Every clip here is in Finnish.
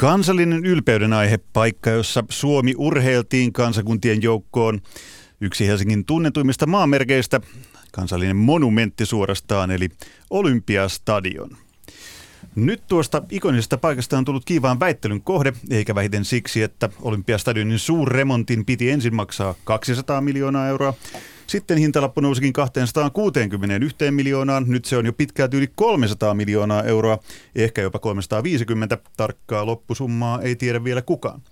Kansallinen ylpeyden aihe, paikka, jossa Suomi urheiltiin kansakuntien joukkoon. Yksi Helsingin tunnetuimmista maamerkeistä, kansallinen monumentti suorastaan, eli Olympiastadion. Nyt tuosta ikonisesta paikasta on tullut kiivaan väittelyn kohde, eikä vähiten siksi, että Olympiastadionin suurremontin piti ensin maksaa 200 miljoonaa euroa, sitten hintalappu nousikin 261 miljoonaan. Nyt se on jo pitkälti yli 300 miljoonaa euroa, ehkä jopa 350. Tarkkaa loppusummaa ei tiedä vielä kukaan.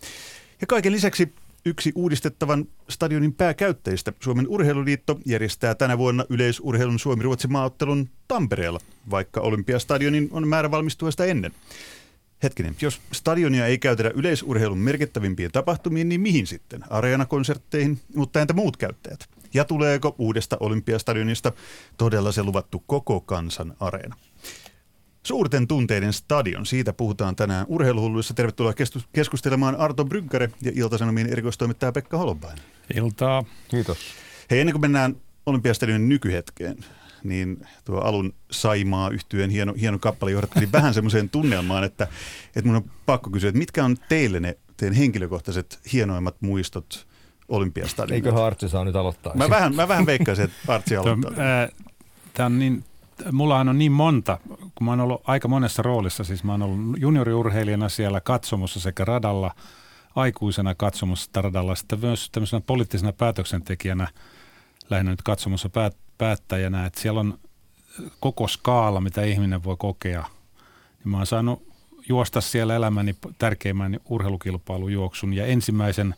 Ja kaiken lisäksi yksi uudistettavan stadionin pääkäyttäjistä, Suomen Urheiluliitto, järjestää tänä vuonna yleisurheilun Suomi-Ruotsi maaottelun Tampereella, vaikka Olympiastadionin on määrä valmistua sitä ennen. Hetkinen, jos stadionia ei käytetä yleisurheilun merkittävimpiin tapahtumiin, niin mihin sitten? Areenakonsertteihin, mutta entä muut käyttäjät? Ja tuleeko uudesta Olympiastadionista todella se luvattu koko kansan areena? Suurten tunteiden stadion, siitä puhutaan tänään urheiluhulluissa. Tervetuloa keskustelemaan Arto Bryggare ja Ilta-Sanomien erikoistoimittaja Pekka Holobainen. Iltaa. Kiitos. Hei, ennen kuin mennään Olympiastadionin nykyhetkeen, niin tuo alun Saimaa yhtyeen hieno, hieno kappale johdatteli vähän semmoiseen tunnelmaan, että, että mun on pakko kysyä, että mitkä on teille ne teidän henkilökohtaiset hienoimmat muistot Olympiastadionilta? Eikö Artsi saa nyt aloittaa? Mä vähän, mä vähän veikkaisin, että Artsi aloittaa. Tämä on niin, mullahan on niin monta, kun mä oon ollut aika monessa roolissa, siis mä oon ollut junioriurheilijana siellä katsomossa sekä radalla, aikuisena katsomossa radalla, sitten myös tämmöisenä poliittisena päätöksentekijänä, lähinnä nyt katsomossa päät, päättäjänä, että siellä on koko skaala, mitä ihminen voi kokea. Niin mä oon saanut juosta siellä elämäni tärkeimmän urheilukilpailujuoksun ja ensimmäisen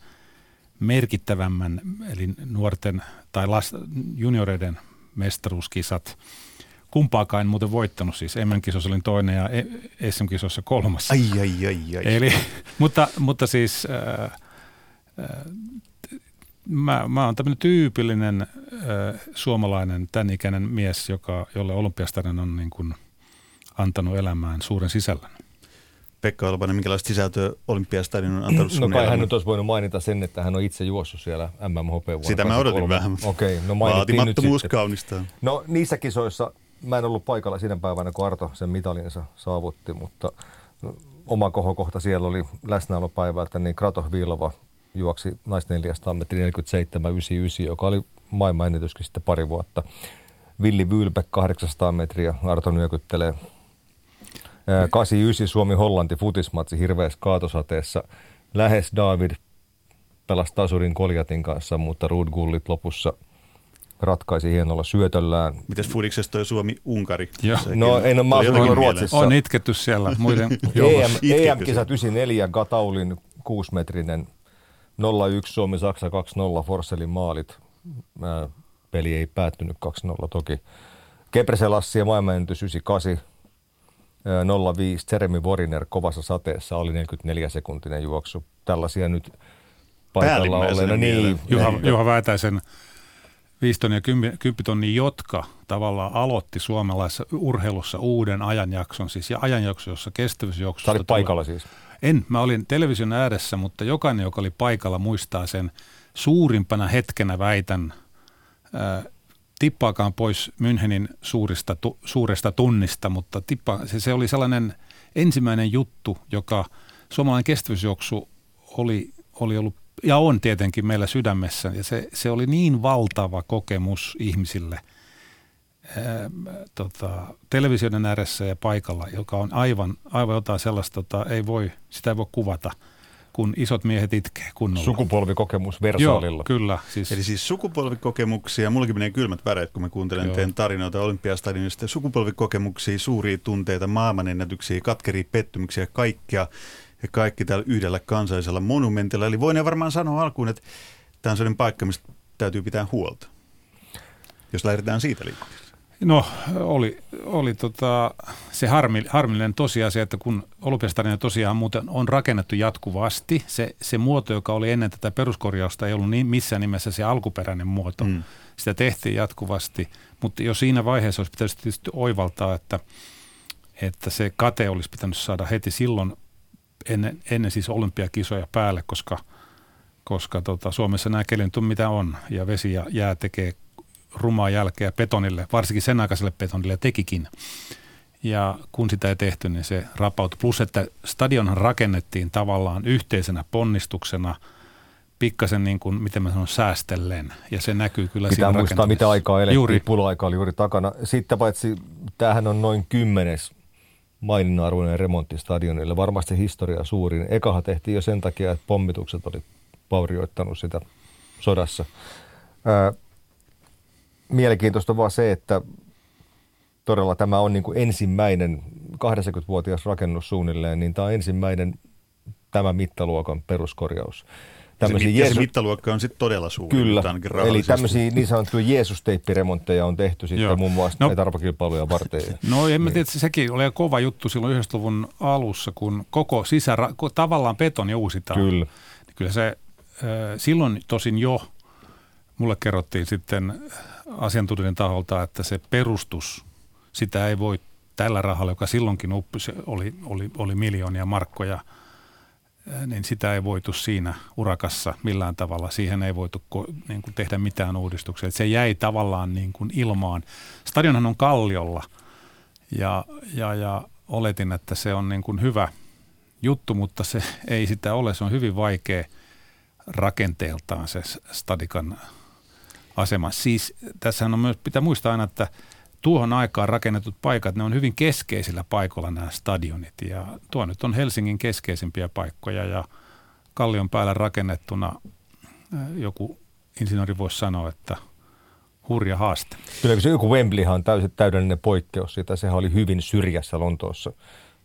merkittävämmän, eli nuorten tai last, junioreiden mestaruuskisat. Kumpaakaan en muuten voittanut siis. MM-kisossa olin toinen ja SM-kisossa kolmas. Ai, ai, ai, ai. Eli, mutta, mutta siis äh, äh, mä, mä oon tämmöinen tyypillinen äh, suomalainen, tämän ikäinen mies, joka, jolle olympiastadion on niin kuin antanut elämään suuren sisällön. Pekka Olpanen, minkälaista sisältöä Olympiastadion on antanut No kai hän nyt olisi voinut mainita sen, että hän on itse juossut siellä MMHP vuonna Sitä mä odotin vähän. Okei, no Vaatimattomuus kaunistaa. No niissä kisoissa, mä en ollut paikalla siinä päivänä, kun Arto sen mitalinsa saavutti, mutta oma kohokohta siellä oli läsnäolopäivältä, niin Krato Vilva juoksi 400 metri 47,99, joka oli maailmanennätyskin sitten pari vuotta. Villi Vylbek 800 metriä, Arto nyökyttelee 89 Suomi-Hollanti futismatsi hirveässä kaatosateessa. Lähes David pelasi tasurin Koljatin kanssa, mutta Rud Gullit lopussa ratkaisi hienolla syötöllään. Mites fudiksessa toi Suomi-Unkari? No ei, no mä asun Ruotsissa. On itketty siellä muiden EM, EM-kisat 94, Gataulin 6-metrinen 0-1 Suomi-Saksa 2-0 Forsselin maalit. Peli ei päättynyt 2-0 toki. Kepreselassi ja maailmanennätys 98, 05 Jeremy Voriner kovassa sateessa oli 44 sekuntinen juoksu. Tällaisia nyt paikalla olleena. Niin, Juha, Juha Väätäisen 5 tonnia ja 10 tonnia, jotka tavallaan aloitti suomalaisessa urheilussa uuden ajanjakson, siis ja ajanjakso, jossa kestävyysjuoksusta... Sä olit paikalla siis? En, mä olin television ääressä, mutta jokainen, joka oli paikalla, muistaa sen suurimpana hetkenä väitän, tippaakaan pois Münchenin suurista, tu, suuresta tunnista, mutta tippa, se, se oli sellainen ensimmäinen juttu, joka suomalainen kestävyysjuoksu oli, oli ollut ja on tietenkin meillä sydämessä. Ja se, se oli niin valtava kokemus ihmisille ää, tota, televisioiden ääressä ja paikalla, joka on aivan, aivan jotain sellaista, tota, ei voi, sitä ei voi kuvata – kun isot miehet itkee kunnolla. Sukupolvikokemus Versaalilla. Joo, kyllä. Siis. Eli siis sukupolvikokemuksia, mullakin menee kylmät väreet, kun mä kuuntelen Joo. teidän tarinoita Olympiastadionista. Sukupolvikokemuksia, suuria tunteita, maailmanennätyksiä, katkeria pettymyksiä, kaikkea ja kaikki täällä yhdellä kansallisella monumentilla. Eli voin varmaan sanoa alkuun, että tämä on sellainen paikka, mistä täytyy pitää huolta, jos lähdetään siitä liikkeelle. No oli, oli tota, se harmi, harmillinen tosiasia, että kun Olympiastadion tosiaan muuten on rakennettu jatkuvasti, se, se muoto, joka oli ennen tätä peruskorjausta, ei ollut niin missään nimessä se alkuperäinen muoto. Mm. Sitä tehtiin jatkuvasti, mutta jo siinä vaiheessa olisi pitänyt tietysti oivaltaa, että, että se kate olisi pitänyt saada heti silloin ennen, ennen siis olympiakisoja päälle, koska, koska tota, Suomessa nämä kelit on mitä on ja vesi ja jää tekee rumaa jälkeä betonille, varsinkin sen aikaiselle betonille tekikin. Ja kun sitä ei tehty, niin se rapautui. Plus, että stadionhan rakennettiin tavallaan yhteisenä ponnistuksena – pikkasen niin kuin, miten mä sanon, säästellen. Ja se näkyy kyllä Pitää siinä muistaa, mitä aikaa elettiin. Juuri. Pula-aika oli juuri takana. Sitten paitsi, tämähän on noin kymmenes maininnan arvoinen remontti stadionille. Varmasti historia suurin. Ekahan tehtiin jo sen takia, että pommitukset oli vaurioittanut sitä sodassa. Mielenkiintoista vaan se, että todella tämä on niin kuin ensimmäinen 80-vuotias rakennus suunnilleen, niin tämä on ensimmäinen tämä mittaluokan peruskorjaus. Tämmöisiä se, Jeesus... se mittaluokka on sitten todella suuri. Kyllä, eli tämmöisiä niin sanottuja Jeesus-teippiremontteja on tehty sitten Joo. muun muassa no, näitä arvokilpailuja varten. No en mä tiedä, sekin oli kova juttu silloin 90-luvun alussa, kun koko sisärä, tavallaan betoni uusitaan. Kyllä. Niin kyllä se, silloin tosin jo, mulle kerrottiin sitten asiantuntijan taholta, että se perustus, sitä ei voi tällä rahalla, joka silloinkin uppisi, oli, oli, oli miljoonia markkoja – niin sitä ei voitu siinä urakassa millään tavalla. Siihen ei voitu niin kuin tehdä mitään uudistuksia. Se jäi tavallaan niin kuin ilmaan. Stadionhan on kalliolla ja, ja, ja oletin, että se on niin kuin hyvä juttu, mutta se ei sitä ole. Se on hyvin vaikea rakenteeltaan se stadikan asema. Siis tässähän on myös, pitää muistaa aina, että – tuohon aikaan rakennetut paikat, ne on hyvin keskeisillä paikoilla nämä stadionit. Ja tuo nyt on Helsingin keskeisimpiä paikkoja ja Kallion päällä rakennettuna joku insinööri voisi sanoa, että hurja haaste. Kyllä se joku Wembleyhan on täysin täydellinen poikkeus siitä. Sehän oli hyvin syrjässä Lontoossa.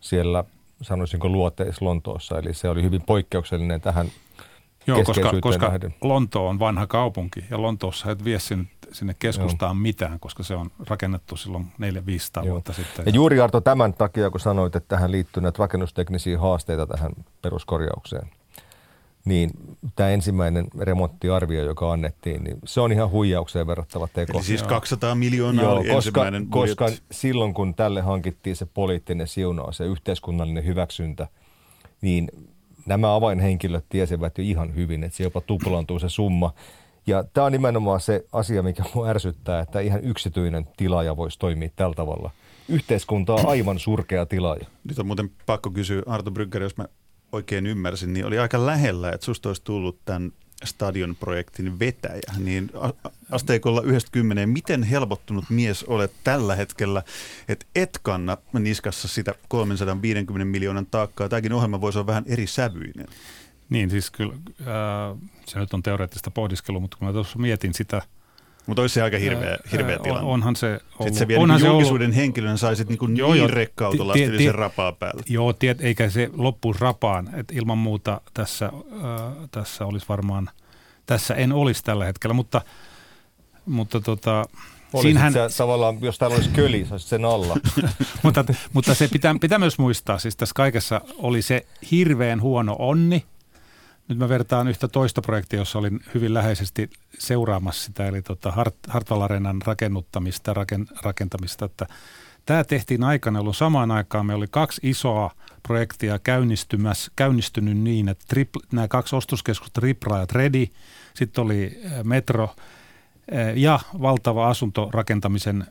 Siellä sanoisinko luoteis Lontoossa, eli se oli hyvin poikkeuksellinen tähän Joo, koska, koska Lonto on vanha kaupunki ja Lontoossa et vie sinne, sinne keskustaan Joo. mitään, koska se on rakennettu silloin 400-500 vuotta sitten. Ja juuri Arto tämän takia, kun sanoit, että tähän liittyy näitä rakennusteknisiä haasteita tähän peruskorjaukseen, niin tämä ensimmäinen remonttiarvio, joka annettiin, niin se on ihan huijaukseen verrattava teko. Eli siis 200 miljoonaa Joo, oli koska, ensimmäinen Koska silloin, kun tälle hankittiin se poliittinen siunaus, se yhteiskunnallinen hyväksyntä, niin nämä avainhenkilöt tiesivät jo ihan hyvin, että se jopa tuplaantuu se summa. Ja tämä on nimenomaan se asia, mikä minua ärsyttää, että ihan yksityinen tilaaja voisi toimia tällä tavalla. Yhteiskunta on aivan surkea tilaaja. Nyt on muuten pakko kysyä, Arto Brygger, jos mä oikein ymmärsin, niin oli aika lähellä, että susta olisi tullut tämän stadionprojektin vetäjä, niin asteikolla 90, miten helpottunut mies olet tällä hetkellä, että et kanna niskassa sitä 350 miljoonan taakkaa. Tämäkin ohjelma voisi olla vähän eri sävyinen. Niin, siis kyllä äh, se nyt on teoreettista pohdiskelua, mutta kun mä tuossa mietin sitä – mutta olisi se aika hirveä, hirveä tilanne. onhan se ollut. Sitten se vielä onhan niin julkisuuden ollut. henkilön saisit niin, kuin joo, niin rekkautuvasti ti, sen rapaa päälle. Joo, tiet, eikä se loppuisi rapaan. Et ilman muuta tässä, äh, tässä olisi varmaan, tässä en olisi tällä hetkellä, mutta, mutta tota, Siinähän... Se, tavallaan, jos täällä olisi köli, se olisi sen alla. mutta, mutta se pitää, pitää myös muistaa, siis tässä kaikessa oli se hirveän huono onni, nyt mä vertaan yhtä toista projektia, jossa olin hyvin läheisesti seuraamassa sitä, eli tota Hart, Hartwall Arenan rakennuttamista, raken, rakentamista. Että tämä tehtiin aikana, jolloin samaan aikaan me oli kaksi isoa projektia käynnistynyt niin, että tripl, nämä kaksi ostoskeskusta, Ripra ja Tredi, sitten oli Metro ja valtava asuntorakentamisen,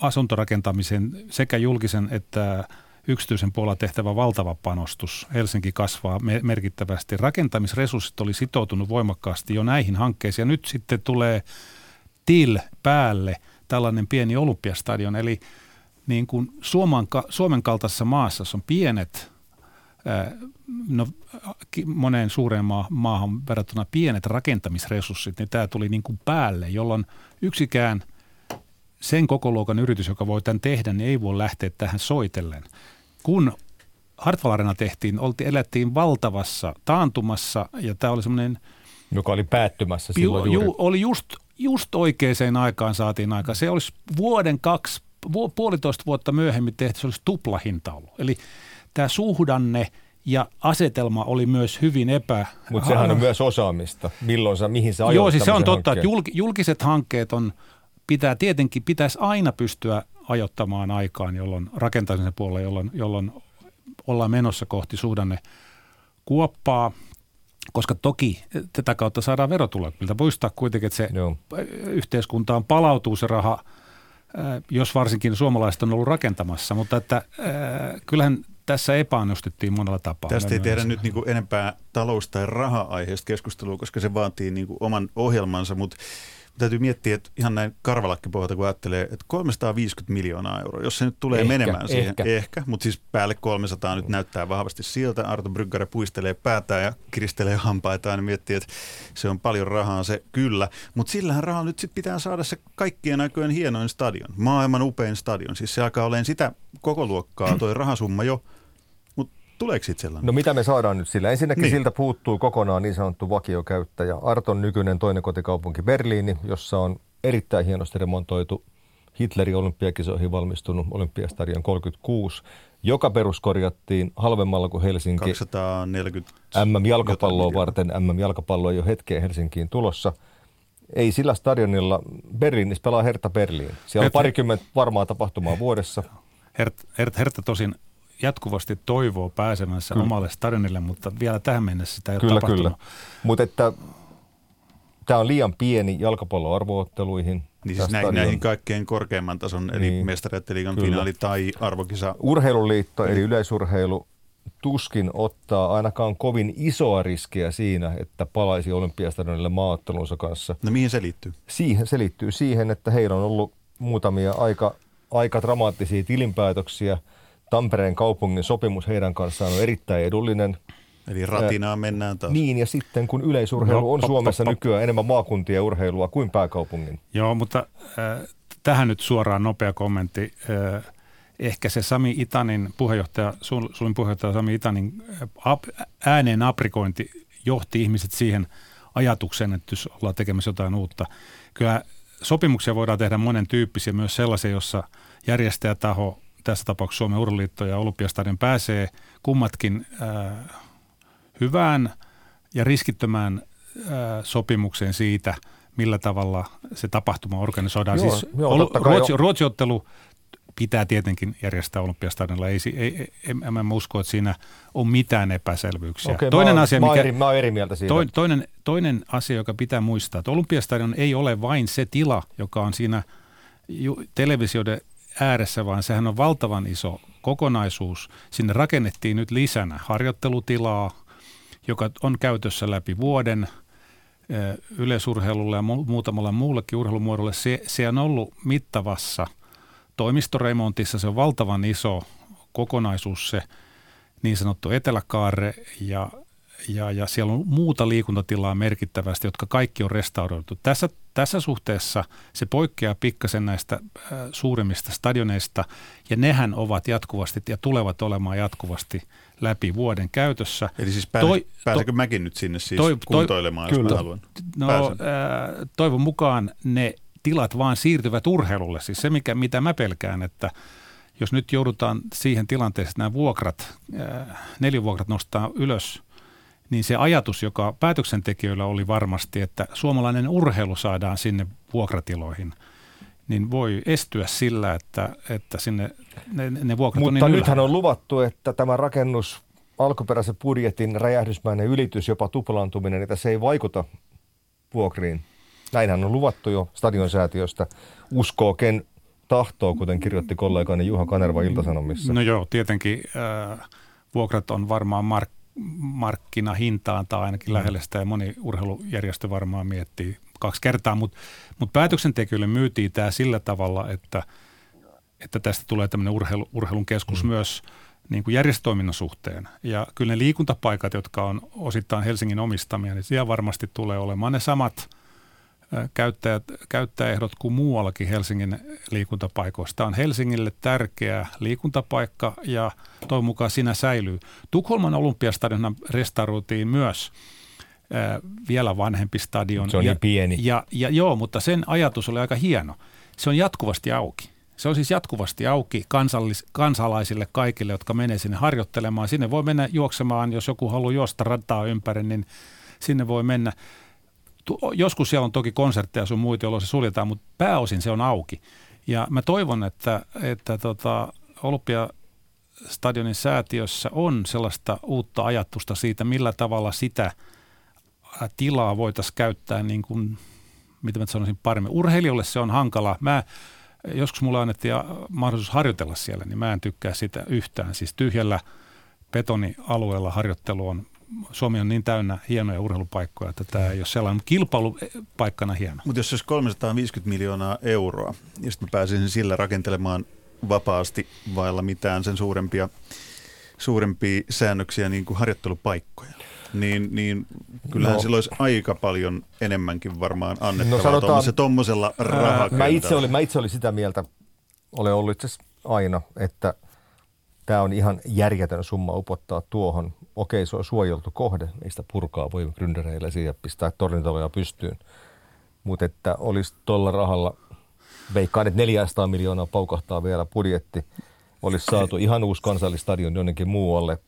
asuntorakentamisen sekä julkisen että yksityisen puolella tehtävä valtava panostus. Helsinki kasvaa merkittävästi. Rakentamisresurssit oli sitoutunut voimakkaasti jo näihin hankkeisiin. Ja nyt sitten tulee TIL päälle tällainen pieni olympiastadion. Eli niin kuin Suomen, Suomen kaltaisessa maassa, on pienet, no, moneen suureen maahan verrattuna pienet rakentamisresurssit, niin tämä tuli niin kuin päälle, jolloin yksikään sen koko luokan yritys, joka voi tämän tehdä, niin ei voi lähteä tähän soitellen kun Hartwall Arena tehtiin, oltiin, elettiin valtavassa taantumassa ja tämä oli semmoinen... Joka oli päättymässä silloin ju, ju, Oli just, just oikeaan aikaan saatiin aika. Se olisi vuoden kaksi, vu, puolitoista vuotta myöhemmin tehty, se olisi tuplahinta ollut. Eli tämä suhdanne ja asetelma oli myös hyvin epä... Mutta sehän on myös osaamista. Milloin sä, mihin sä Joo, siis se on totta, hankkeen. että julkiset hankkeet on, pitää tietenkin, pitäisi aina pystyä ajottamaan aikaan, jolloin rakentamisen puolella, jolloin, jolloin ollaan menossa kohti suhdanne kuoppaa, koska toki tätä kautta saadaan verotuloja. Miltä muistaa kuitenkin, että se Joo. yhteiskuntaan palautuu se raha jos varsinkin suomalaiset on ollut rakentamassa, mutta että kyllähän tässä epäonnistuttiin monella tapaa. Tästä ei tehdä nyt niin kuin enempää talous- tai raha-aiheesta keskustelua, koska se vaatii niin kuin oman ohjelmansa, mutta täytyy miettiä, että ihan näin karvalakkipohjalta, kun ajattelee, että 350 miljoonaa euroa, jos se nyt tulee ehkä, menemään siihen, ehkä, ehkä mutta siis päälle 300 nyt näyttää vahvasti siltä. Arto Bryggare puistelee päätään ja kiristelee hampaitaan ja miettii, että se on paljon rahaa se kyllä, mutta sillähän rahalla nyt sitten pitää saada se kaikkien aikojen hienoin stadion, maailman upein stadion. Siis se alkaa olemaan sitä koko luokkaa, toi rahasumma jo, Tuleeko sitten sellainen? No mitä me saadaan nyt sillä? Ensinnäkin niin. siltä puuttuu kokonaan niin sanottu vakiokäyttäjä. Arton nykyinen toinen kotikaupunki Berliini, jossa on erittäin hienosti remontoitu Hitlerin olympiakisoihin valmistunut Olympiastadion 36, joka peruskorjattiin halvemmalla kuin Helsinki. 240 MM-jalkapalloa varten. MM-jalkapallo ei ole hetkeen Helsinkiin tulossa. Ei sillä stadionilla, Berliinissä pelaa Hertha Berliin. Siellä on parikymmentä varmaa tapahtumaa vuodessa. Hertha, Hertha tosin jatkuvasti toivoo pääsemänsä kyllä. omalle stadionille, mutta vielä tähän mennessä sitä ei kyllä, ole tapahtunut. Kyllä, Mutta että tämä on liian pieni jalkapalloarvootteluihin. Niin siis näihin, näihin kaikkein korkeimman tason, eli niin. mestareiden finaali tai arvokisa. Urheiluliitto, eli yleisurheilu, tuskin ottaa ainakaan kovin isoa riskiä siinä, että palaisi olympiastadionille maaottelunsa kanssa. No mihin se liittyy? Siihen, se liittyy siihen, että heillä on ollut muutamia aika, aika dramaattisia tilinpäätöksiä – Tampereen kaupungin sopimus heidän kanssaan on erittäin edullinen. Eli ratinaa mennään taas. Niin, ja sitten kun yleisurheilu no, on Suomessa pop, pop. nykyään enemmän maakuntia urheilua kuin pääkaupungin. Joo, mutta äh, tähän nyt suoraan nopea kommentti. Äh, ehkä se Sami Itanin puheenjohtaja, Sulin puheenjohtaja Sami Itanin ap, ääneen aprikointi johti ihmiset siihen ajatukseen, että jos ollaan tekemässä jotain uutta. Kyllä sopimuksia voidaan tehdä monen tyyppisiä, myös sellaisia, jossa järjestäjätaho tässä tapauksessa Suomen Urheiluliitto ja Olympiastadion pääsee kummatkin äh, hyvään ja riskittömään äh, sopimukseen siitä, millä tavalla se tapahtuma organisoidaan. Joo, siis joo, ol, Ruotsi, Ruotsiottelu pitää tietenkin järjestää Olympiastadionilla. Ei, ei, ei, en, en usko, että siinä on mitään epäselvyyksiä. Okei, toinen mä, asia, mä, mikä, eri, mä eri mieltä siitä. Toinen, toinen, toinen asia, joka pitää muistaa, että Olympiastadion ei ole vain se tila, joka on siinä televisioiden ääressä, vaan sehän on valtavan iso kokonaisuus. Sinne rakennettiin nyt lisänä harjoittelutilaa, joka on käytössä läpi vuoden yleisurheilulle ja muutamalle muullekin urheilumuodolle. Se, se on ollut mittavassa toimistoremontissa, se on valtavan iso kokonaisuus se niin sanottu eteläkaare ja ja, ja siellä on muuta liikuntatilaa merkittävästi, jotka kaikki on restauroitu. Tässä, tässä suhteessa se poikkeaa pikkasen näistä äh, suurimmista stadioneista, ja nehän ovat jatkuvasti ja tulevat olemaan jatkuvasti läpi vuoden käytössä. Eli siis pääs, toi, pääsekö to, mäkin nyt sinne siis toi, kuntoilemaan, toi, jos kyllä. haluan? No, äh, toivon mukaan ne tilat vaan siirtyvät urheilulle. Siis se, mikä, mitä mä pelkään, että jos nyt joudutaan siihen tilanteeseen, että nämä vuokrat, äh, nelivuokrat nostaa ylös – niin se ajatus, joka päätöksentekijöillä oli varmasti, että suomalainen urheilu saadaan sinne vuokratiloihin, niin voi estyä sillä, että, että sinne ne, ne vuokrat Mutta on niin nythän on luvattu, että tämä rakennus, alkuperäisen budjetin räjähdysmäinen ylitys, jopa tuplaantuminen, että se ei vaikuta vuokriin. Näinhän on luvattu jo stadionsäätiöstä. Uskoo ken tahtoo, kuten kirjoitti kollegani Juha Kanerva Iltasanomissa. No joo, tietenkin äh, vuokrat on varmaan mark- markkinahintaan tai ainakin mm. lähelle sitä ja moni urheilujärjestö varmaan miettii kaksi kertaa, mutta mut päätöksentekijöille myytiin tämä sillä tavalla, että, että tästä tulee tämmöinen urheilu, urheilun keskus mm. myös niin kuin järjestötoiminnan suhteen. Ja kyllä ne liikuntapaikat, jotka on osittain Helsingin omistamia, niin siellä varmasti tulee olemaan ne samat – käyttäjät, käyttäjäehdot kuin muuallakin Helsingin liikuntapaikoista. Tämä on Helsingille tärkeä liikuntapaikka ja toivon mukaan siinä säilyy. Tukholman olympiastadion restauroitiin myös vielä vanhempi stadion. Se on ja, niin pieni. Ja, ja joo, mutta sen ajatus oli aika hieno. Se on jatkuvasti auki. Se on siis jatkuvasti auki kansallis, kansalaisille kaikille, jotka menee sinne harjoittelemaan. Sinne voi mennä juoksemaan, jos joku haluaa juosta rataa ympäri, niin sinne voi mennä joskus siellä on toki konsertteja sun muita, jolloin se suljetaan, mutta pääosin se on auki. Ja mä toivon, että, että tota, Olympiastadionin säätiössä on sellaista uutta ajatusta siitä, millä tavalla sitä tilaa voitaisiin käyttää niin kuin, mitä mä sanoisin paremmin. Urheilijoille se on hankala. Mä joskus mulla annettiin mahdollisuus harjoitella siellä, niin mä en tykkää sitä yhtään. Siis tyhjällä betonialueella harjoittelu on Suomi on niin täynnä hienoja urheilupaikkoja, että tämä ei ole sellainen kilpailupaikkana hieno. Mutta jos olisi 350 miljoonaa euroa, ja sitten mä pääsisin sillä rakentelemaan vapaasti vailla mitään sen suurempia, suurempia säännöksiä niin kuin harjoittelupaikkoja, niin, niin kyllähän no. sillä olisi aika paljon enemmänkin varmaan annettavaa no sanotaan, tuommoisella mä itse, olin, mä itse olin sitä mieltä, olen ollut itse aina, että tämä on ihan järjetön summa upottaa tuohon. Okei, se on suojeltu kohde, ei sitä purkaa voi gründereille siihen pistää tornitaloja pystyyn. Mutta että olisi tuolla rahalla, veikkaan, että 400 miljoonaa paukahtaa vielä budjetti, olisi saatu ihan uusi kansallistadion jonnekin muualle.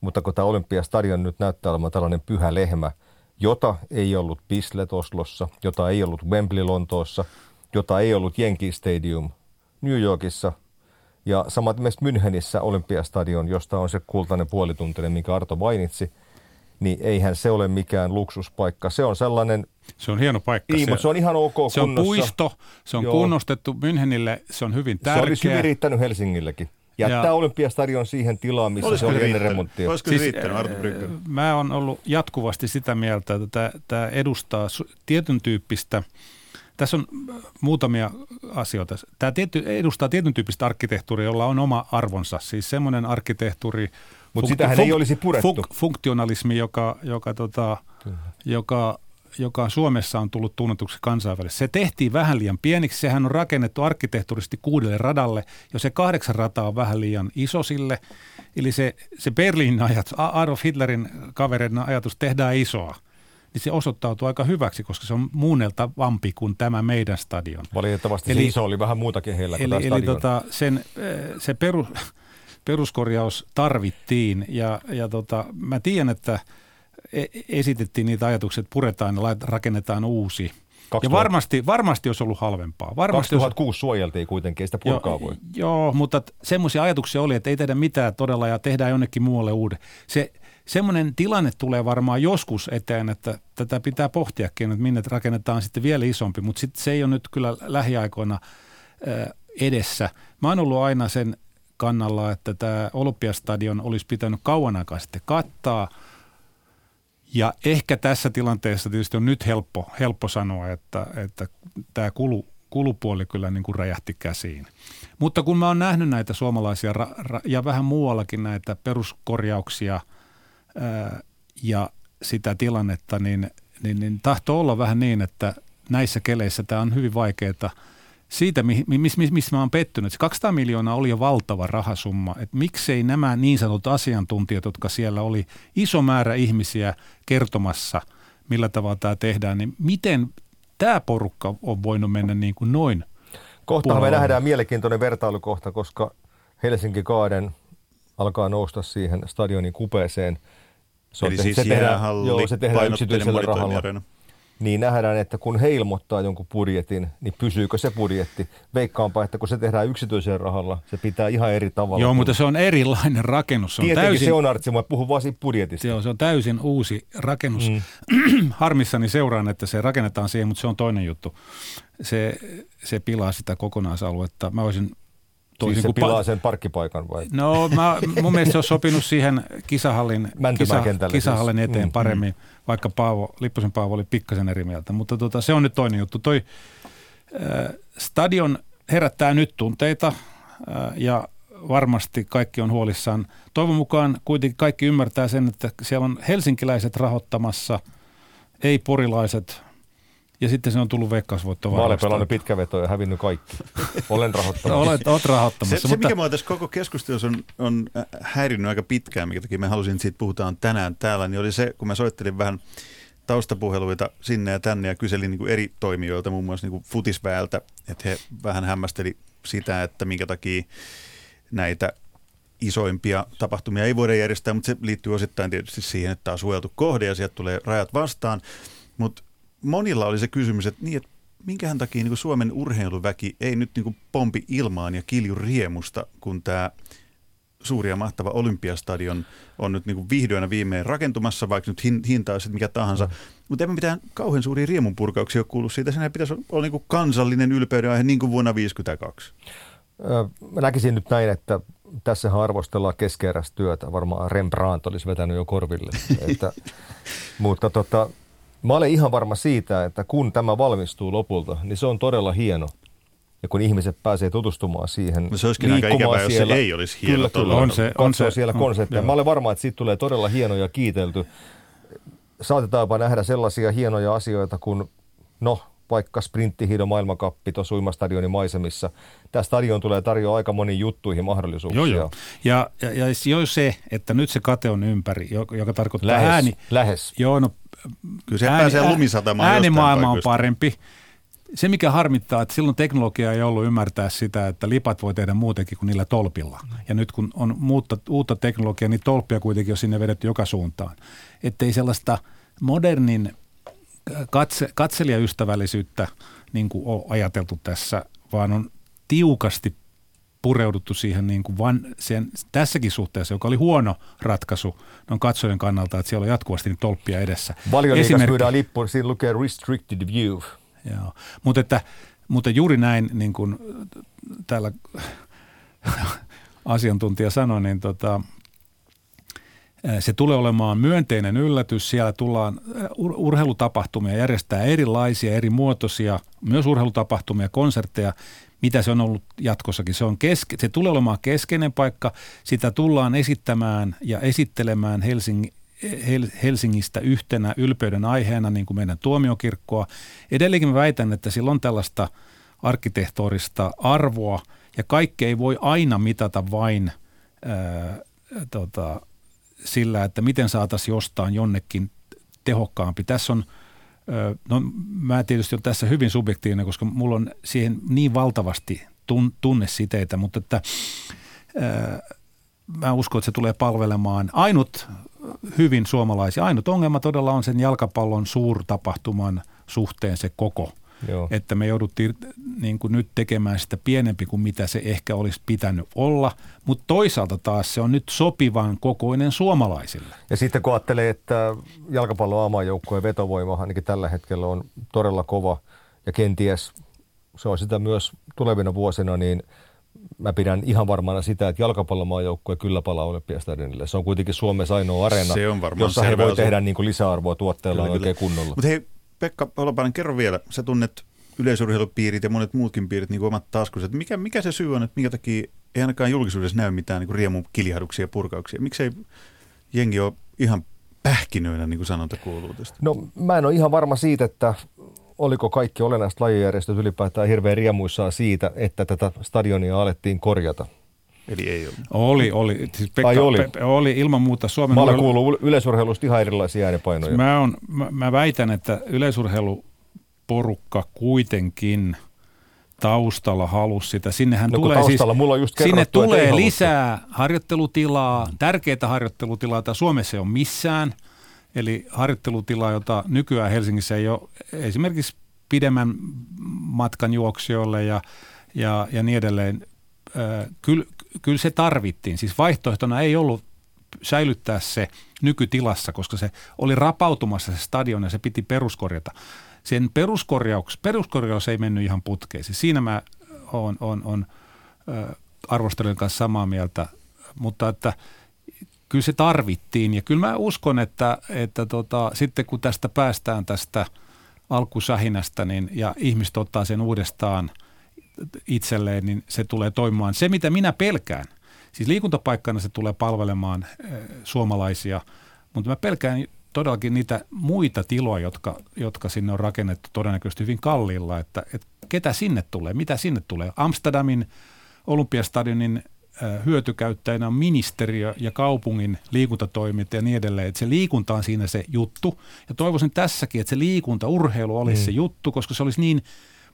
Mutta kun tämä Olympiastadion nyt näyttää olevan tällainen pyhä lehmä, jota ei ollut Bislett Oslossa, jota ei ollut Wembley Lontoossa, jota ei ollut Yankee Stadium New Yorkissa – ja samat myös Münchenissä Olympiastadion, josta on se kultainen puolituntinen, minkä Arto mainitsi, niin eihän se ole mikään luksuspaikka. Se on sellainen... Se on hieno paikka. Niin, se, mutta se on ihan ok Se on puisto, se on Joo. kunnostettu Münchenille, se on hyvin tärkeä. Se olisi hyvin riittänyt Helsingillekin. Jättää ja, Olympiastadion siihen tilaan, missä Olisiko se oli ennen remonttia. Olisiko siis, riittänyt, Arto Mä oon ollut jatkuvasti sitä mieltä, että tämä edustaa tietyn tyyppistä – tässä on muutamia asioita. Tämä tietty, edustaa tietyn tyyppistä arkkitehtuuria, jolla on oma arvonsa. Siis semmoinen arkkitehtuuri, mutta sitähän funk, ei olisi purettu. Funk, funktionalismi, joka, joka, tota, joka, joka Suomessa on tullut tunnetuksi kansainvälisesti. Se tehtiin vähän liian pieniksi. Sehän on rakennettu arkkitehtuurisesti kuudelle radalle. Jo se kahdeksan rataa on vähän liian iso sille. Eli se, se Berliinin ajatus, Adolf Hitlerin kavereiden ajatus tehdään isoa – niin se osoittautuu aika hyväksi, koska se on muunneltavampi kuin tämä meidän stadion. Valitettavasti eli, se iso oli vähän muutakin heillä kuin eli, eli tota, sen, eh, se peru, peruskorjaus tarvittiin ja, ja tota, mä tiedän, että e, esitettiin niitä ajatuksia, että puretaan ja rakennetaan uusi. 2000, ja varmasti, varmasti olisi ollut halvempaa. Varmasti 2006 olisi, suojeltiin kuitenkin, ei sitä purkaa joo, voi. Joo, mutta semmoisia ajatuksia oli, että ei tehdä mitään todella ja tehdään jonnekin muualle uuden. Se, semmoinen tilanne tulee varmaan joskus eteen, että tätä pitää pohtiakin, että minne rakennetaan sitten vielä isompi, mutta sitten se ei ole nyt kyllä lähiaikoina edessä. Mä oon ollut aina sen kannalla, että tämä Olympiastadion olisi pitänyt kauan aikaa sitten kattaa. Ja ehkä tässä tilanteessa tietysti on nyt helppo, helppo sanoa, että, että tämä kulu, kulupuoli kyllä niin kuin räjähti käsiin. Mutta kun mä oon nähnyt näitä suomalaisia ra- ra- ja vähän muuallakin näitä peruskorjauksia – ja sitä tilannetta, niin, niin, niin tahtoo olla vähän niin, että näissä keleissä tämä on hyvin vaikeaa. Siitä, missä mis, mis mä oon pettynyt, se 200 miljoonaa oli jo valtava rahasumma, että miksei nämä niin sanotut asiantuntijat, jotka siellä oli iso määrä ihmisiä kertomassa, millä tavalla tämä tehdään, niin miten tämä porukka on voinut mennä niin kuin noin Kohta me nähdään mielenkiintoinen vertailukohta, koska Helsinki Kaaden alkaa nousta siihen stadionin kupeeseen – se Eli siis se tehdään, joo, se tehdään yksityisellä rahalla. Niin nähdään, että kun he ilmoittaa jonkun budjetin, niin pysyykö se budjetti? Veikkaanpa, että kun se tehdään yksityisellä rahalla, se pitää ihan eri tavalla. Joo, mutta se on erilainen rakennus. Se on Tietenkin täysin, se on Artsi, mä puhun vaan siitä budjetista. Joo, se on täysin uusi rakennus. Mm. Harmissani seuraan, että se rakennetaan siihen, mutta se on toinen juttu. Se, se pilaa sitä kokonaisaluetta. Mä olisin Siis se niin pilaa pa- sen parkkipaikan vai? No mä, mun mielestä se on sopinut siihen kisahallin, kisa, siis. kisahallin siis. eteen mm, paremmin, mm. vaikka Paavo, Lipposen Paavo oli pikkasen eri mieltä. Mutta tota, se on nyt toinen juttu. Toi äh, stadion herättää nyt tunteita äh, ja varmasti kaikki on huolissaan. Toivon mukaan kuitenkin kaikki ymmärtää sen, että siellä on helsinkiläiset rahoittamassa, ei porilaiset, ja sitten se on tullut veikkausvoitto Mä olen pelannut pitkä veto ja hävinnyt kaikki. Olen rahoittamassa. Olet, olet rahoittamassa. Se, mutta... se, mikä mua tässä koko keskustelussa on, on äh, häirinnyt aika pitkään, mikä takia me halusin, että siitä puhutaan tänään täällä, niin oli se, kun mä soittelin vähän taustapuheluita sinne ja tänne ja kyselin niin kuin eri toimijoilta, muun muassa niin kuin futisväeltä, että he vähän hämmästeli sitä, että minkä takia näitä isoimpia tapahtumia ei voida järjestää, mutta se liittyy osittain tietysti siihen, että tämä on suojeltu kohde ja sieltä tulee rajat vastaan. Mutta monilla oli se kysymys, että, niin, että minkähän takia niin Suomen urheiluväki ei nyt niin pompi ilmaan ja kilju riemusta, kun tämä suuri ja mahtava Olympiastadion on nyt niin vihdoin viimein rakentumassa, vaikka nyt hinta olisi mikä tahansa. Mm. Mutta ei mitään kauhean suuria riemunpurkauksia ole kuullut siitä. Senhän pitäisi olla niin kansallinen ylpeyden aihe niin kuin vuonna 1952. Mä näkisin nyt näin, että tässä arvostellaan keskeeräistä työtä. Varmaan Rembrandt olisi vetänyt jo korville. että, mutta tota, mä olen ihan varma siitä, että kun tämä valmistuu lopulta, niin se on todella hieno ja kun ihmiset pääsee tutustumaan siihen, no se olisikin aika ikävää, jos se ei olisi hieno. Kyllä, kyllä. On se, on se, siellä konsepteja. Mä olen varma, että siitä tulee todella hieno ja kiitelty. Saatetaanpa nähdä sellaisia hienoja asioita kuin, no, vaikka sprinttihiidon maailmankappi tuossa uimastadionin maisemissa. Tämä stadion tulee tarjoaa aika moniin juttuihin mahdollisuuksia. Joo, joo. Ja, ja, ja jo se, että nyt se kate on ympäri, joka tarkoittaa lähes, ääni. Lähes. Joo, no, Kyllä se ääni, pääsee lumisatamaan Äänimaailma on parempi se, mikä harmittaa, että silloin teknologia ei ollut ymmärtää sitä, että lipat voi tehdä muutenkin kuin niillä tolpilla. Ja nyt kun on muutta, uutta teknologiaa, niin tolppia kuitenkin on sinne vedetty joka suuntaan. Että ei sellaista modernin katse, katselijaystävällisyyttä niin kuin ole ajateltu tässä, vaan on tiukasti pureuduttu siihen niin kuin van, sen, tässäkin suhteessa, joka oli huono ratkaisu on katsojen kannalta, että siellä on jatkuvasti tolppia edessä. Valioliikas myydään lippu, siinä lukee restricted view. Joo. Mutta, että, mutta juuri näin, niin kuin täällä asiantuntija sanoi, niin tota, se tulee olemaan myönteinen yllätys. Siellä tullaan ur- urheilutapahtumia järjestää erilaisia, eri muotoisia, myös urheilutapahtumia, konsertteja, mitä se on ollut jatkossakin. Se, on keske- se tulee olemaan keskeinen paikka. Sitä tullaan esittämään ja esittelemään Helsingin Helsingistä yhtenä ylpeyden aiheena, niin kuin meidän tuomiokirkkoa. Edelleenkin mä väitän, että sillä on tällaista arkkitehtorista arvoa, ja kaikki ei voi aina mitata vain ää, tota, sillä, että miten saataisiin jostain jonnekin tehokkaampi. Tässä on, no mä tietysti olen tässä hyvin subjektiivinen, koska mulla on siihen niin valtavasti tun, tunnesiteitä, mutta että ää, mä uskon, että se tulee palvelemaan. Ainut hyvin suomalaisia. Ainut ongelma todella on sen jalkapallon suurtapahtuman suhteen se koko. Joo. Että me jouduttiin niin kuin nyt tekemään sitä pienempi kuin mitä se ehkä olisi pitänyt olla, mutta toisaalta taas se on nyt sopivan kokoinen suomalaisille. Ja sitten kun ajattelee, että jalkapallon aamajoukkueen vetovoima ainakin tällä hetkellä on todella kova ja kenties se on sitä myös tulevina vuosina, niin – mä pidän ihan varmana sitä, että jalkapallomaajoukkue kyllä palaa Olympiastadionille. Se on kuitenkin Suomessa ainoa areena, jossa he voi tehdä niin kuin lisäarvoa tuotteella kyllä, oikein kyllä. kunnolla. Mutta hei, Pekka Holopainen, kerro vielä. Sä tunnet yleisurheilupiirit ja monet muutkin piirit niin kuin omat taskuset. Mikä, mikä se syy on, että minkä takia ei ainakaan julkisuudessa näy mitään niin riemun kiljahduksia ja purkauksia? Miksei jengi ole ihan pähkinöinä, niin kuin sanonta kuuluu tästä? No mä en ole ihan varma siitä, että oliko kaikki olennaiset lajijärjestöt ylipäätään hirveän riemuissaan siitä, että tätä stadionia alettiin korjata? Eli ei ollut. Oli, oli. Siis Pekka, Ai oli? Pe, oli ilman muuta Suomen... Mä olen kuullut yleisurheilusta ihan erilaisia äänipainoja. Mä, on, mä, mä väitän, että yleisurheiluporukka kuitenkin taustalla halusi sitä. Sinnehän no, tulee, siis, mulla on just sinne tulee lisää harjoittelutilaa, tärkeää harjoittelutilaa, jota Suomessa ei ole missään – Eli harjoittelutila, jota nykyään Helsingissä ei ole esimerkiksi pidemmän matkan juoksijoille ja, ja, ja niin edelleen. Kyllä, kyllä se tarvittiin. Siis vaihtoehtona ei ollut säilyttää se nykytilassa, koska se oli rapautumassa se stadion ja se piti peruskorjata. Sen peruskorjaus, peruskorjaus ei mennyt ihan putkeen. Siis siinä mä oon, on, on arvostelijan kanssa samaa mieltä, mutta että – kyllä se tarvittiin. Ja kyllä mä uskon, että, että tota, sitten kun tästä päästään tästä alkusähinästä niin, ja ihmiset ottaa sen uudestaan itselleen, niin se tulee toimimaan. Se, mitä minä pelkään, siis liikuntapaikkana se tulee palvelemaan e, suomalaisia, mutta mä pelkään todellakin niitä muita tiloja, jotka, jotka sinne on rakennettu todennäköisesti hyvin kalliilla, että, että ketä sinne tulee, mitä sinne tulee. Amsterdamin Olympiastadionin hyötykäyttäjänä on ministeriö ja kaupungin liikuntatoiminta ja niin edelleen. Että se liikunta on siinä se juttu. Ja toivoisin tässäkin, että se liikunta, urheilu olisi mm. se juttu, koska se olisi niin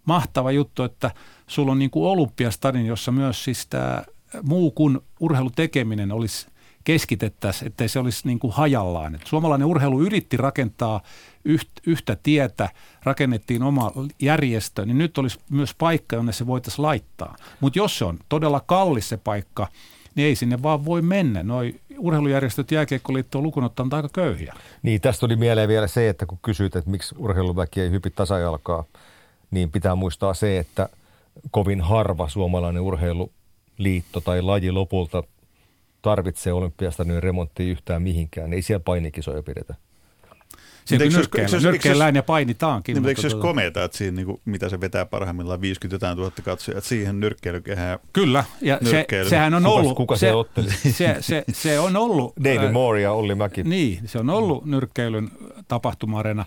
mahtava juttu, että sulla on niin kuin olympiastadin, jossa myös siis tämä muu kuin urheilutekeminen olisi keskitettäisiin, ettei se olisi niin kuin hajallaan. Et suomalainen urheilu yritti rakentaa yhtä tietä, rakennettiin oma järjestö, niin nyt olisi myös paikka, jonne se voitaisiin laittaa. Mutta jos se on todella kallis se paikka, niin ei sinne vaan voi mennä. Noi urheilujärjestöt jääkiekkoliitto on lukunottanut aika köyhiä. Niin, tästä tuli mieleen vielä se, että kun kysyt, että miksi urheiluväki ei hypi tasajalkaa, niin pitää muistaa se, että kovin harva suomalainen urheiluliitto tai laji lopulta tarvitsee olympiastadionin remonttia yhtään mihinkään. Ei siellä painikisoja pidetä. Nyrkkeillään, eikö se olisi- nyrkkeillään ja painitaankin. Niin, mutta eikö se olisi tota- komeeta, että siinä, niin kuin, mitä se vetää parhaimmillaan 50 jotain tuhatta katsojaa, että siihen nyrkkeilykehään Kyllä, ja se, sehän on ollut... kuka se, se otteli? Se, se, se on ollut... David Moore ja Olli Mäki. Niin, se on ollut nyrkkeilyn tapahtuma-areena.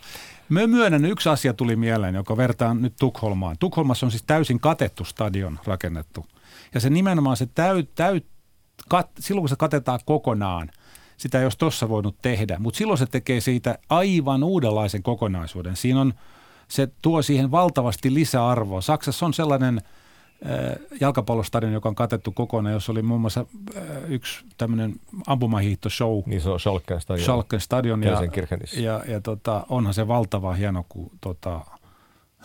Mä myönnän, yksi asia tuli mieleen, joka vertaan nyt Tukholmaan. Tukholmassa on siis täysin katettu stadion rakennettu. Ja se nimenomaan se täy, täy, kat, silloin kun se katetaan kokonaan, sitä ei olisi tuossa voinut tehdä. Mutta silloin se tekee siitä aivan uudenlaisen kokonaisuuden. Siinä on, se tuo siihen valtavasti lisäarvoa. Saksassa on sellainen äh, jalkapallostadion, joka on katettu kokonaan, jossa oli muun muassa äh, yksi tämmöinen ampumahiihtoshow, Niin se on Schalken stadion. Schalken stadion. Ja, Gelsenkirchenissä. ja, ja tota, onhan se valtava hieno, kun tota,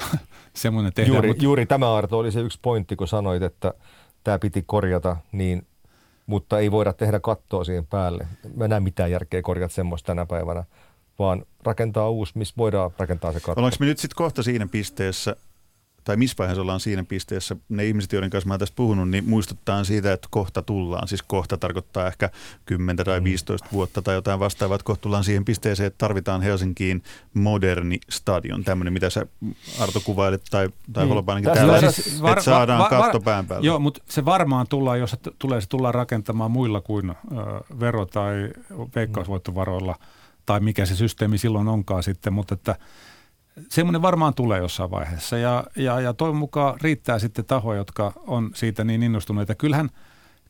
semmoinen tehdään. Juuri, mut- juuri tämä Arto oli se yksi pointti, kun sanoit, että tämä piti korjata, niin, mutta ei voida tehdä kattoa siihen päälle. Mä en näe mitään järkeä korjata semmoista tänä päivänä, vaan rakentaa uusi, missä voidaan rakentaa se katto. Ollaanko me nyt sitten kohta siinä pisteessä, tai missä vaiheessa ollaan siinä pisteessä, ne ihmiset, joiden kanssa mä tästä puhunut, niin muistuttaa siitä, että kohta tullaan. Siis kohta tarkoittaa ehkä 10 tai 15 vuotta tai jotain vastaavaa, että kohta tullaan siihen pisteeseen, että tarvitaan Helsinkiin moderni stadion. Tämmöinen, mitä sä Arto kuvailit tai, tai Niin. Holopainenkin täällä, on että siis et saadaan katto pään päälle. Joo, mutta se varmaan tullaan, jos se tulee, se tullaan rakentamaan muilla kuin ö, vero- tai veikkausvoittovaroilla, tai mikä se systeemi silloin onkaan sitten, mutta että semmoinen varmaan tulee jossain vaiheessa, ja, ja, ja toivon mukaan riittää sitten tahoja, jotka on siitä niin innostuneita. Kyllähän,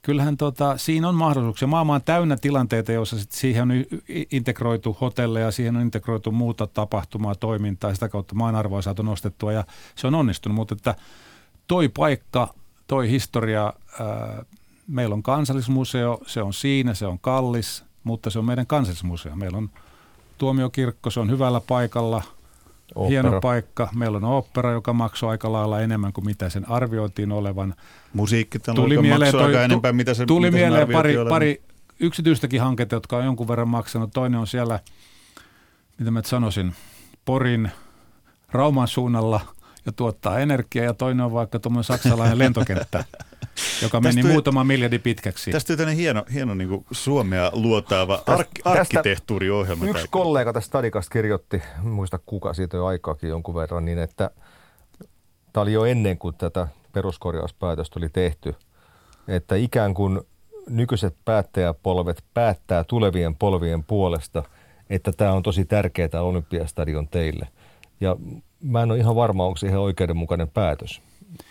kyllähän tota, siinä on mahdollisuuksia. Maailma on täynnä tilanteita, joissa sit siihen on integroitu hotelleja, siihen on integroitu muuta tapahtumaa, toimintaa, sitä kautta maan arvoa saatu nostettua, ja se on onnistunut, mutta että toi paikka, toi historia, ää, meillä on kansallismuseo, se on siinä, se on kallis, mutta se on meidän kansallismuseo. Meillä on tuomiokirkko, se on hyvällä paikalla, Ooppera. hieno paikka. Meillä on opera, joka maksoi aika lailla enemmän kuin mitä sen arvioitiin olevan. Musiikki Tuli mieleen, aika toi, enempää, mitä se tuli mitä sen mieleen pari, olevan. pari yksityistäkin hanketta, jotka on jonkun verran maksanut. Toinen on siellä, mitä mä sanoisin, Porin Rauman suunnalla ja tuottaa energiaa, ja toinen on vaikka tuommoinen saksalainen lentokenttä, joka meni tuli- muutama miljardi pitkäksi. Tästä tuli tämmöinen hieno, hieno niin kuin Suomea luotaava ark- tästä- arkkitehtuuriohjelma. Yksi tää. kollega tästä Stadikasta kirjoitti, muista kuka siitä jo aikaakin jonkun verran, niin että tämä oli jo ennen kuin tätä peruskorjauspäätöstä oli tehty, että ikään kuin nykyiset päättäjäpolvet päättää tulevien polvien puolesta, että tämä on tosi tärkeää tämä Olympiastadion teille. Ja mä en ole ihan varma, onko se ihan oikeudenmukainen päätös.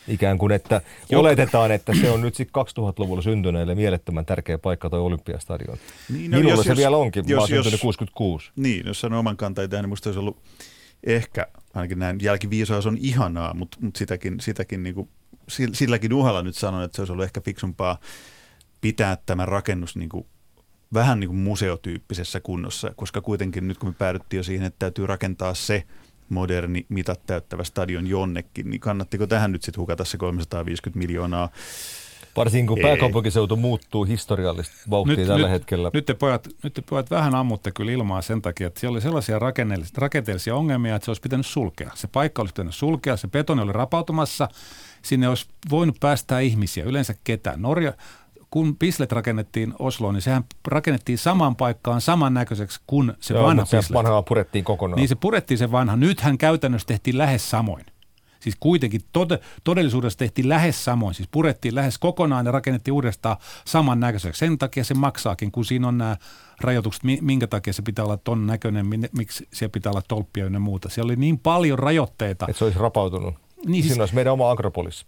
Ikään kuin, että Joo. oletetaan, että se on nyt sitten 2000-luvulla syntyneille mielettömän tärkeä paikka tuo Olympiastadion. Niin, No, Minulla se vielä onkin, mä oon jos, syntynyt 66. Niin, jos sanoo oman kantaa tähän, niin musta olisi ollut ehkä, ainakin näin jälkiviisaus on ihanaa, mutta, mutta sitäkin, sitäkin niin kuin, silläkin uhalla nyt sanon, että se olisi ollut ehkä fiksumpaa pitää tämä rakennus niin kuin, vähän niin kuin museotyyppisessä kunnossa, koska kuitenkin nyt kun me päädyttiin jo siihen, että täytyy rakentaa se moderni, mitat täyttävä stadion jonnekin, niin kannattiko tähän nyt sitten hukata se 350 miljoonaa? Varsinkin kun Ei. pääkaupunkiseutu muuttuu historiallisesti vauhtia tällä nyt, hetkellä. Nyt te, pojat, nyt te pojat vähän ammutte kyllä ilmaa sen takia, että siellä oli sellaisia rakenteellisia, rakenteellisia ongelmia, että se olisi pitänyt sulkea. Se paikka olisi pitänyt sulkea, se betoni oli rapautumassa, sinne olisi voinut päästää ihmisiä, yleensä ketään. Norja, kun Pislet rakennettiin Osloon, niin sehän rakennettiin samaan paikkaan samannäköiseksi kuin se Joo, vanha Pislet. vanhaa purettiin kokonaan. Niin se purettiin se vanha. Nythän käytännössä tehtiin lähes samoin. Siis kuitenkin tod- todellisuudessa tehtiin lähes samoin. Siis purettiin lähes kokonaan ja rakennettiin uudestaan samannäköiseksi. Sen takia se maksaakin, kun siinä on nämä rajoitukset, mi- minkä takia se pitää olla ton näköinen, miksi siellä pitää olla tolppia ja muuta. Siellä oli niin paljon rajoitteita. Että se olisi rapautunut. Niin Niin siis- Siinä olisi meidän oma Akropolis.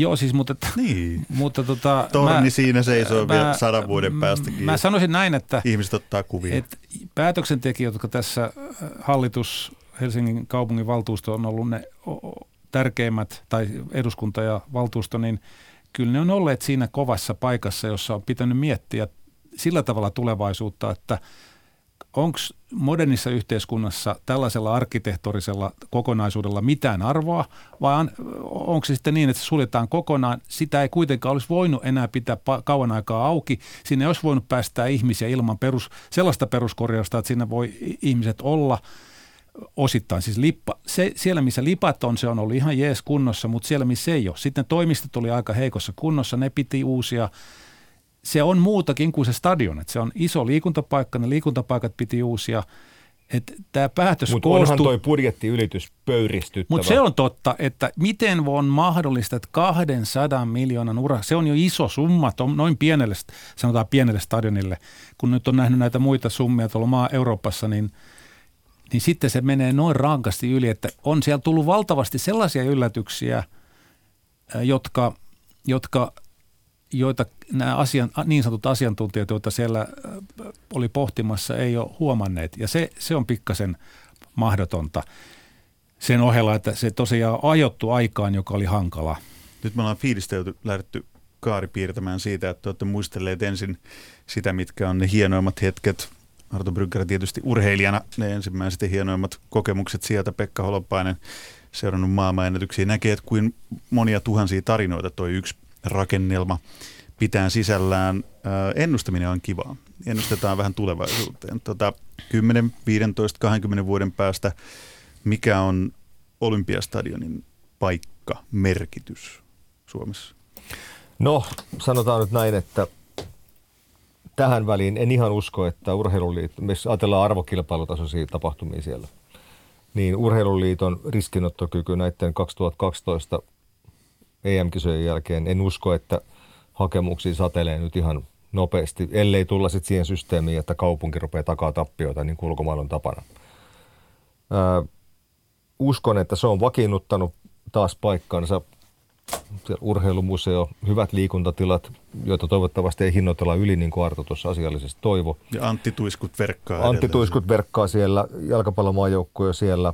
Joo, siis mutta, että, Niin. mutta tota, Torni siinä seisoo mä- vielä sadan vuoden päästäkin. Mä sanoisin näin, että Ihmiset ottaa kuvia. Et päätöksentekijät, jotka tässä äh, hallitus, Helsingin kaupungin valtuusto on ollut ne tärkeimmät, tai eduskunta ja valtuusto, niin kyllä ne on olleet siinä kovassa paikassa, jossa on pitänyt miettiä sillä tavalla tulevaisuutta, että onko modernissa yhteiskunnassa tällaisella arkkitehtorisella kokonaisuudella mitään arvoa, vai onko se sitten niin, että se suljetaan kokonaan? Sitä ei kuitenkaan olisi voinut enää pitää kauan aikaa auki. Sinne olisi voinut päästää ihmisiä ilman perus, sellaista peruskorjausta, että siinä voi ihmiset olla osittain. Siis lippa, se, siellä, missä lipat on, se on ollut ihan jees kunnossa, mutta siellä, missä ei ole. Sitten toimistot oli aika heikossa kunnossa, ne piti uusia se on muutakin kuin se stadion. Että se on iso liikuntapaikka, ne liikuntapaikat piti uusia. Tämä päätös Mutta koostuu... onhan toi budjettiylitys pöyristyttävä. Mutta se on totta, että miten on mahdollista, että 200 miljoonan ura, se on jo iso summa, noin pienelle, sanotaan pienelle stadionille. Kun nyt on nähnyt näitä muita summia tuolla maa Euroopassa, niin, niin sitten se menee noin rankasti yli, että on siellä tullut valtavasti sellaisia yllätyksiä, jotka, jotka joita nämä asian, niin sanotut asiantuntijat, joita siellä äh, oli pohtimassa, ei ole huomanneet. Ja se, se on pikkasen mahdotonta sen ohella, että se tosiaan ajottu aikaan, joka oli hankala. Nyt me ollaan fiilistelty, lähdetty kaari piirtämään siitä, että olette muistelleet ensin sitä, mitkä on ne hienoimmat hetket. Arto Brygger tietysti urheilijana ne ensimmäiset hienoimmat kokemukset sieltä. Pekka Holopainen seurannut maailmanennätyksiä. Näkee, että kuin monia tuhansia tarinoita toi yksi rakennelma pitää sisällään. Ennustaminen on kivaa. Ennustetaan vähän tulevaisuuteen. Tota, 10, 15, 20 vuoden päästä, mikä on Olympiastadionin paikka, merkitys Suomessa? No, sanotaan nyt näin, että tähän väliin en ihan usko, että urheiluliitto, me ajatellaan arvokilpailutasoisia tapahtumia siellä, niin urheiluliiton riskinottokyky näiden 2012 EM-kisojen jälkeen. En usko, että hakemuksia satelee nyt ihan nopeasti, ellei tulla sitten siihen systeemiin, että kaupunki rupeaa takaa tappioita niin kuin ulkomailla on tapana. Ää, uskon, että se on vakiinnuttanut taas paikkansa. Urheilumuseo, hyvät liikuntatilat, joita toivottavasti ei hinnoitella yli, niin kuin Arto tuossa asiallisesti toivo. Ja Antti Tuiskut verkkaa. Antti Tuiskut verkkaa siellä, jalkapallomaajoukkue siellä.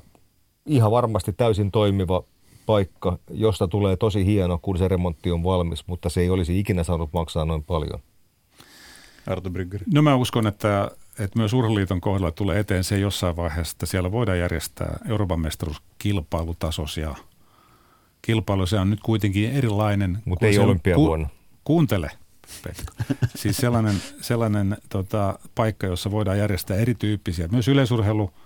Ihan varmasti täysin toimiva paikka, josta tulee tosi hieno, kun se remontti on valmis, mutta se ei olisi ikinä saanut maksaa noin paljon. Arto Brygger. No mä uskon, että, että myös Urheiluliiton kohdalla tulee eteen se jossain vaiheessa, että siellä voidaan järjestää Euroopan mestaruuskilpailutasoisia kilpailu. Se on nyt kuitenkin erilainen. Mutta ei olympiavuonna. Ku, kuuntele, Pekka. Siis sellainen, sellainen tota, paikka, jossa voidaan järjestää erityyppisiä, myös yleisurheilu –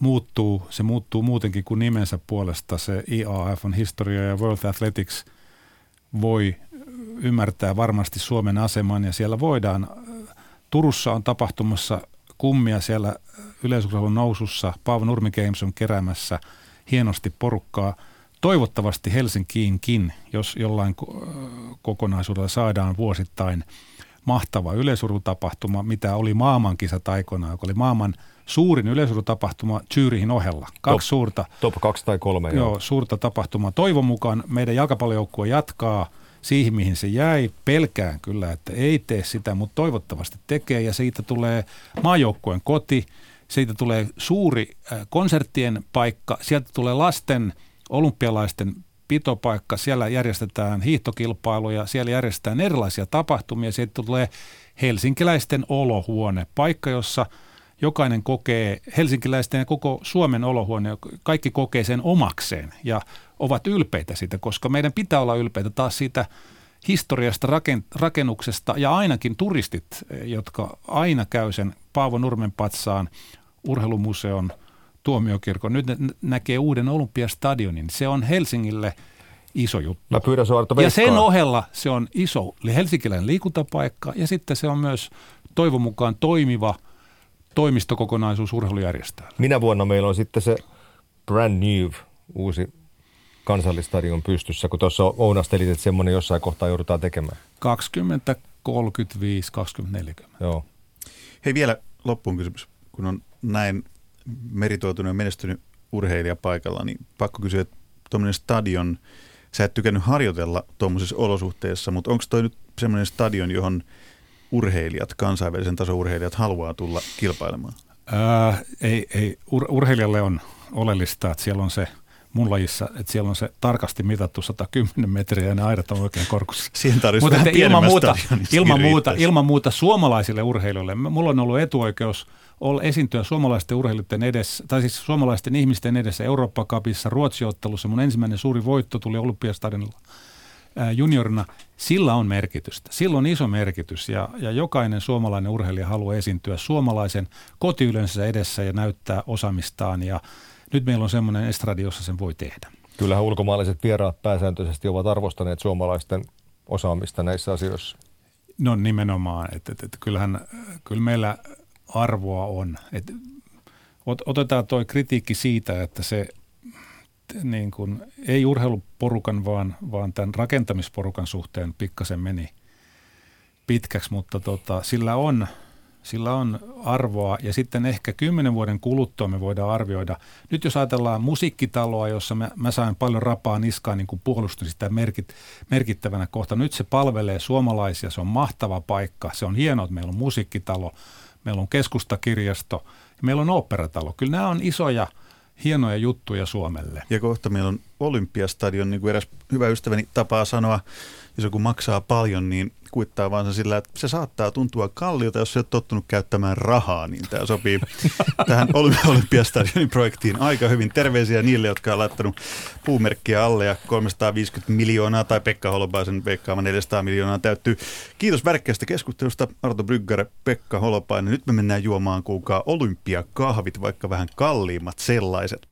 muuttuu, se muuttuu muutenkin kuin nimensä puolesta. Se IAF on historia ja World Athletics voi ymmärtää varmasti Suomen aseman ja siellä voidaan, Turussa on tapahtumassa kummia siellä yleisurheilun nousussa. Paavo Nurmi Games on keräämässä hienosti porukkaa. Toivottavasti Helsinkiinkin, jos jollain kokonaisuudella saadaan vuosittain mahtava yleisurheilutapahtuma, mitä oli maailmankisat aikoinaan, joka oli maailman – suurin yleisurheilu Zyrihin ohella. Kaksi top, suurta. Top kaksi tai kolme. Joo, joo. suurta tapahtumaa. Toivon mukaan meidän jalkapallojoukkue jatkaa siihen, mihin se jäi. Pelkään kyllä, että ei tee sitä, mutta toivottavasti tekee ja siitä tulee maajoukkueen koti. Siitä tulee suuri äh, konserttien paikka. Sieltä tulee lasten olympialaisten pitopaikka. Siellä järjestetään hiihtokilpailuja, siellä järjestetään erilaisia tapahtumia. Sieltä tulee helsinkiläisten olohuone, paikka, jossa – jokainen kokee, helsinkiläisten ja koko Suomen olohuone, kaikki kokee sen omakseen ja ovat ylpeitä siitä, koska meidän pitää olla ylpeitä taas siitä historiasta, rakennuksesta ja ainakin turistit, jotka aina käy sen Paavo Nurmen patsaan, urheilumuseon, tuomiokirkon, nyt ne näkee uuden Olympiastadionin. Se on Helsingille iso juttu. Mä pyydän Ja sen ohella se on iso helsinkiläinen liikuntapaikka ja sitten se on myös toivon mukaan toimiva – toimistokokonaisuus urheilujärjestää. Minä vuonna meillä on sitten se brand new uusi kansallistadion pystyssä, kun tuossa ounastelit, että semmoinen jossain kohtaa joudutaan tekemään. 20, 35, 20, 40. Joo. Hei vielä loppuun kysymys. Kun on näin meritoitunut ja menestynyt urheilija paikalla, niin pakko kysyä, että tuommoinen stadion, sä et tykännyt harjoitella tuommoisissa olosuhteissa, mutta onko toi nyt semmoinen stadion, johon – urheilijat, kansainvälisen tason urheilijat haluaa tulla kilpailemaan? Ää, ei, ei. Ur, urheilijalle on oleellista, että siellä on se mun lajissa, että siellä on se tarkasti mitattu 110 metriä ja ne aidat on oikein korkussa. Siihen Mutta ilman muuta, ilman, muuta, ilman muuta suomalaisille urheilijoille, mulla on ollut etuoikeus olla esiintyä suomalaisten urheilijoiden edessä, tai siis suomalaisten ihmisten edessä Eurooppa-kapissa, Ruotsiottelussa. Mun ensimmäinen suuri voitto tuli Olympiastadionilla juniorina, sillä on merkitystä. Sillä on iso merkitys ja, ja jokainen suomalainen urheilija haluaa esiintyä suomalaisen kotiyleensä edessä ja näyttää osaamistaan ja nyt meillä on semmoinen estradi, jossa sen voi tehdä. Kyllähän ulkomaalaiset vieraat pääsääntöisesti ovat arvostaneet suomalaisten osaamista näissä asioissa. No nimenomaan, että, että, että kyllähän kyllä meillä arvoa on. Että otetaan tuo kritiikki siitä, että se niin kuin, ei urheiluporukan, vaan, vaan tämän rakentamisporukan suhteen pikkasen meni pitkäksi, mutta tota, sillä, on, sillä on arvoa ja sitten ehkä kymmenen vuoden kuluttua me voidaan arvioida. Nyt jos ajatellaan musiikkitaloa, jossa mä, mä sain paljon rapaa niskaan, niin kuin puolustin sitä merkit, merkittävänä kohta. Nyt se palvelee suomalaisia, se on mahtava paikka, se on hienoa, että meillä on musiikkitalo, meillä on keskustakirjasto ja meillä on operatalo. Kyllä nämä on isoja – hienoja juttuja Suomelle. Ja kohta meillä on Olympiastadion, niin kuin eräs hyvä ystäväni tapaa sanoa, jos joku maksaa paljon, niin kuittaa vaan sillä, että se saattaa tuntua kalliolta, jos se on tottunut käyttämään rahaa, niin tämä sopii tähän Olympiastadionin projektiin aika hyvin. Terveisiä niille, jotka on laittanut puumerkkiä alle ja 350 miljoonaa tai Pekka Holopaisen veikkaama 400 miljoonaa täyttyy. Kiitos värkkäistä keskustelusta Arto Brygger, Pekka Holopainen. Nyt me mennään juomaan kuulkaa olympiakahvit, vaikka vähän kalliimmat sellaiset.